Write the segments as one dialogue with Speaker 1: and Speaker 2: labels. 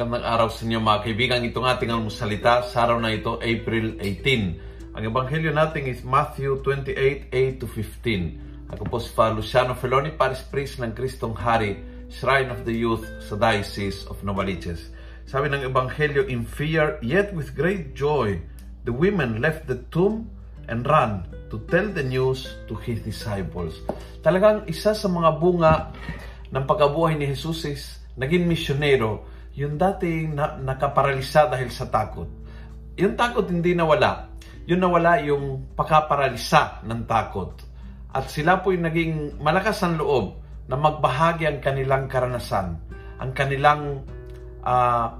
Speaker 1: Magandang araw sa inyo mga kaibigan. Itong ating almusalita sa araw na ito, April 18. Ang ebanghelyo natin is Matthew 28, 8 to 15. Ako po si Father Luciano Feloni, Paris Priest ng Kristong Hari, Shrine of the Youth sa Diocese of Novaliches. Sabi ng ebanghelyo, In fear, yet with great joy, the women left the tomb and ran to tell the news to his disciples. Talagang isa sa mga bunga ng pagkabuhay ni Jesus is naging misyonero, yung dating na, nakaparalisa dahil sa takot. Yung takot hindi nawala. Yung nawala yung pakaparalisa ng takot. At sila po yung naging malakas ang loob na magbahagi ang kanilang karanasan, ang kanilang uh,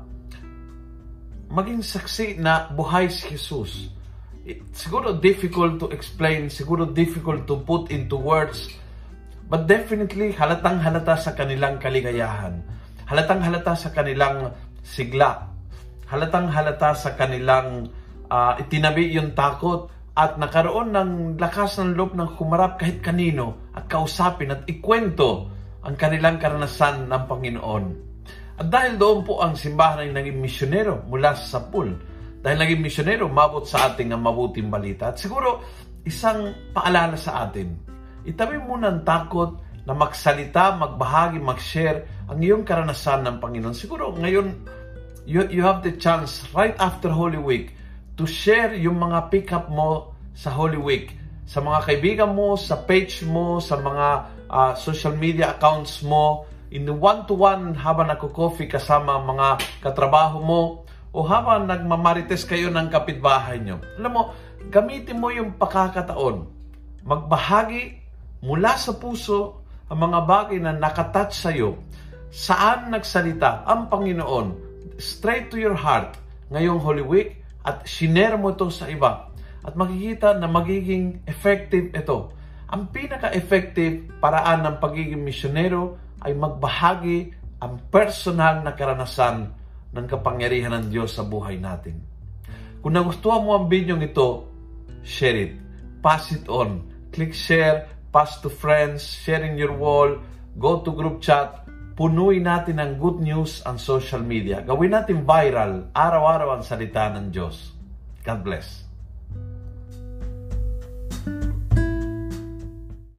Speaker 1: maging saksi na buhay si Jesus. Siguro difficult to explain, siguro difficult to put into words, but definitely halatang halata sa kanilang kaligayahan halatang halata sa kanilang sigla, halatang halata sa kanilang uh, itinabi yung takot at nakaroon ng lakas ng loob ng humarap kahit kanino at kausapin at ikwento ang kanilang karanasan ng Panginoon. At dahil doon po ang simbahan ay naging misyonero mula sa Sapul. Dahil naging misyonero, mabot sa ating ang mabuting balita. At siguro, isang paalala sa atin. Itabi muna ang takot na magsalita, magbahagi, mag-share ang iyong karanasan ng Panginoon. Siguro ngayon, you, you have the chance right after Holy Week to share yung mga pick-up mo sa Holy Week. Sa mga kaibigan mo, sa page mo, sa mga uh, social media accounts mo, in the one-to-one habang nagko-coffee kasama mga katrabaho mo, o habang nagmamarites kayo ng kapitbahay nyo. Alam mo, gamitin mo yung pakakataon. Magbahagi mula sa puso ang mga bagay na nakatouch sa iyo, saan nagsalita ang Panginoon straight to your heart ngayong Holy Week at shinare mo ito sa iba at makikita na magiging effective ito. Ang pinaka-effective paraan ng pagiging misyonero ay magbahagi ang personal na karanasan ng kapangyarihan ng Diyos sa buhay natin. Kung nagustuhan mo ang video ito, share it. Pass it on. Click share pass to friends, sharing your wall, go to group chat, punuin natin ng good news ang social media. Gawin natin viral, araw-araw ang salita ng Diyos. God bless.